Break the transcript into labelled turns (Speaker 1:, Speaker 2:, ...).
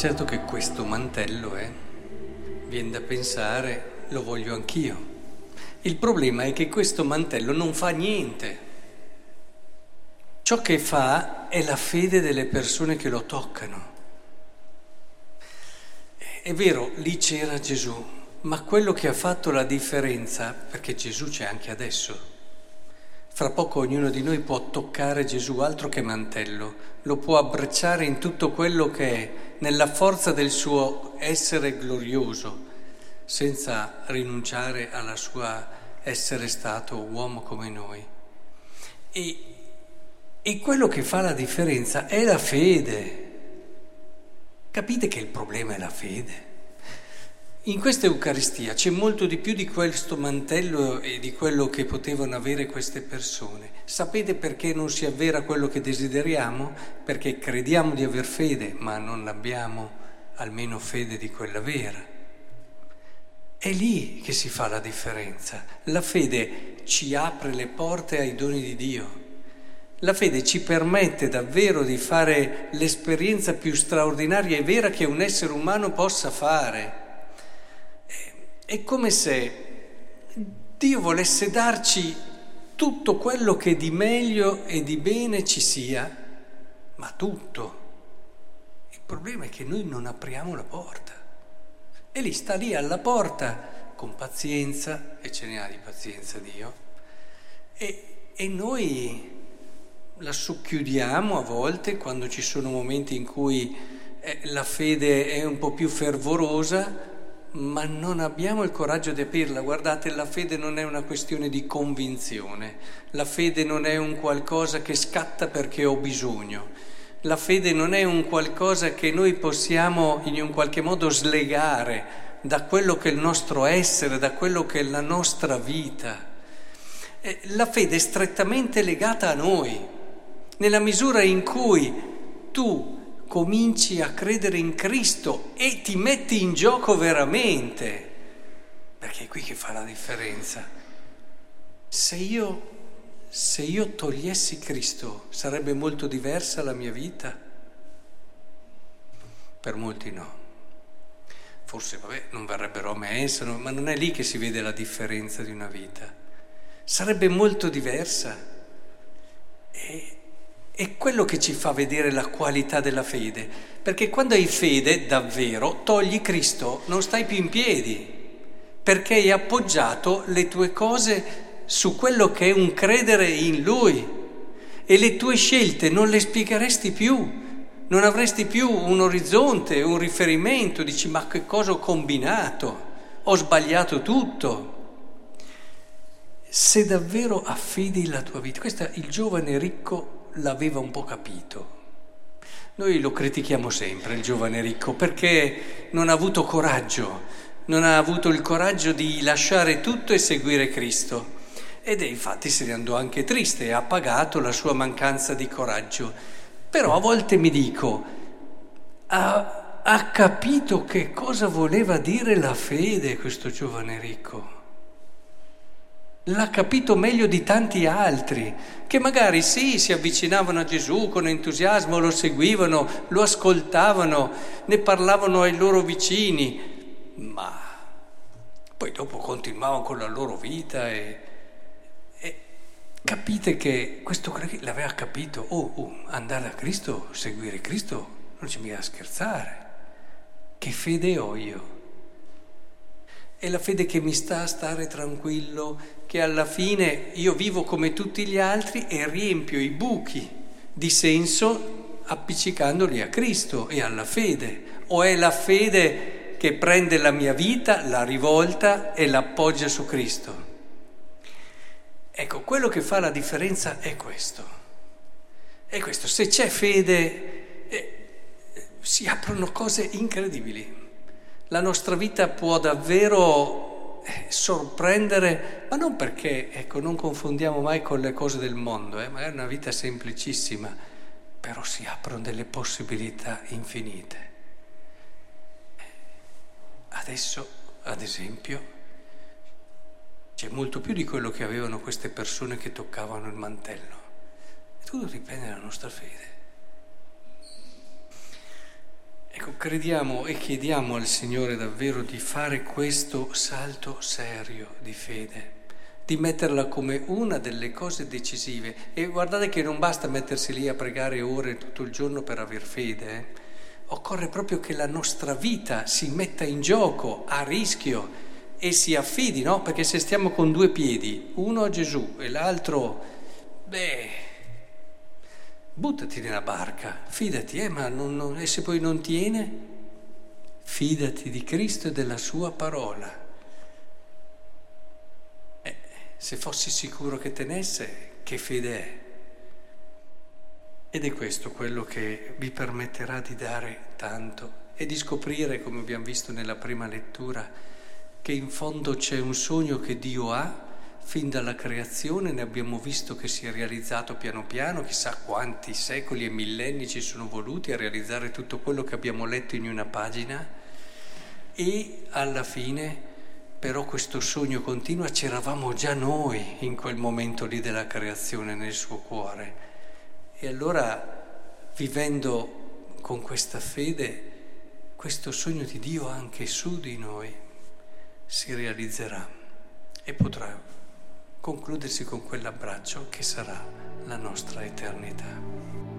Speaker 1: Certo che questo mantello, eh, viene da pensare, lo voglio anch'io. Il problema è che questo mantello non fa niente. Ciò che fa è la fede delle persone che lo toccano. È vero, lì c'era Gesù, ma quello che ha fatto la differenza, perché Gesù c'è anche adesso, fra poco ognuno di noi può toccare Gesù altro che mantello, lo può abbracciare in tutto quello che è, nella forza del suo essere glorioso, senza rinunciare alla sua essere stato uomo come noi. E, e quello che fa la differenza è la fede. Capite che il problema è la fede? In questa Eucaristia c'è molto di più di questo mantello e di quello che potevano avere queste persone. Sapete perché non si avvera quello che desideriamo? Perché crediamo di aver fede, ma non abbiamo almeno fede di quella vera. È lì che si fa la differenza. La fede ci apre le porte ai doni di Dio. La fede ci permette davvero di fare l'esperienza più straordinaria e vera che un essere umano possa fare. È come se Dio volesse darci tutto quello che di meglio e di bene ci sia, ma tutto. Il problema è che noi non apriamo la porta. E lì sta lì alla porta con pazienza, e ce ne ha di pazienza Dio, e, e noi la socchiudiamo a volte quando ci sono momenti in cui eh, la fede è un po' più fervorosa, ma non abbiamo il coraggio di aprirla. Guardate, la fede non è una questione di convinzione, la fede non è un qualcosa che scatta perché ho bisogno, la fede non è un qualcosa che noi possiamo in un qualche modo slegare da quello che è il nostro essere, da quello che è la nostra vita. Eh, la fede è strettamente legata a noi nella misura in cui tu cominci a credere in Cristo e ti metti in gioco veramente, perché è qui che fa la differenza. Se io, se io togliessi Cristo, sarebbe molto diversa la mia vita? Per molti no. Forse, vabbè, non verrebbero a me, ma non è lì che si vede la differenza di una vita. Sarebbe molto diversa. E è quello che ci fa vedere la qualità della fede, perché quando hai fede davvero, togli Cristo, non stai più in piedi, perché hai appoggiato le tue cose su quello che è un credere in Lui e le tue scelte non le spiegheresti più, non avresti più un orizzonte, un riferimento, dici ma che cosa ho combinato, ho sbagliato tutto. Se davvero affidi la tua vita, questo è il giovane ricco l'aveva un po' capito. Noi lo critichiamo sempre, il giovane ricco, perché non ha avuto coraggio, non ha avuto il coraggio di lasciare tutto e seguire Cristo. Ed è infatti se ne andò anche triste e ha pagato la sua mancanza di coraggio. Però a volte mi dico, ha, ha capito che cosa voleva dire la fede questo giovane ricco? L'ha capito meglio di tanti altri, che magari sì, si avvicinavano a Gesù con entusiasmo, lo seguivano, lo ascoltavano, ne parlavano ai loro vicini, ma poi dopo continuavano con la loro vita e, e capite che questo l'aveva capito, oh, oh, andare a Cristo, seguire Cristo, non ci mica scherzare, che fede ho io? È la fede che mi sta a stare tranquillo, che alla fine io vivo come tutti gli altri e riempio i buchi di senso appiccicandoli a Cristo e alla fede. O è la fede che prende la mia vita, la rivolta e l'appoggia su Cristo. Ecco, quello che fa la differenza è questo. È questo. Se c'è fede, eh, si aprono cose incredibili la nostra vita può davvero eh, sorprendere, ma non perché, ecco, non confondiamo mai con le cose del mondo, eh, magari una vita semplicissima, però si aprono delle possibilità infinite. Adesso, ad esempio, c'è molto più di quello che avevano queste persone che toccavano il mantello. E tutto dipende dalla nostra fede. Ecco, crediamo e chiediamo al Signore davvero di fare questo salto serio di fede, di metterla come una delle cose decisive. E guardate che non basta mettersi lì a pregare ore tutto il giorno per aver fede, eh? occorre proprio che la nostra vita si metta in gioco, a rischio e si affidi, no? Perché se stiamo con due piedi, uno a Gesù e l'altro, beh buttati nella barca, fidati, eh, ma non, non, e se poi non tiene? Fidati di Cristo e della sua parola. Eh, se fossi sicuro che tenesse, che fede è? Ed è questo quello che vi permetterà di dare tanto e di scoprire, come abbiamo visto nella prima lettura, che in fondo c'è un sogno che Dio ha Fin dalla creazione ne abbiamo visto che si è realizzato piano piano, chissà quanti secoli e millenni ci sono voluti a realizzare tutto quello che abbiamo letto in una pagina e alla fine però questo sogno continua c'eravamo già noi in quel momento lì della creazione nel suo cuore. E allora vivendo con questa fede, questo sogno di Dio anche su di noi si realizzerà e potrà concludersi con quell'abbraccio che sarà la nostra eternità.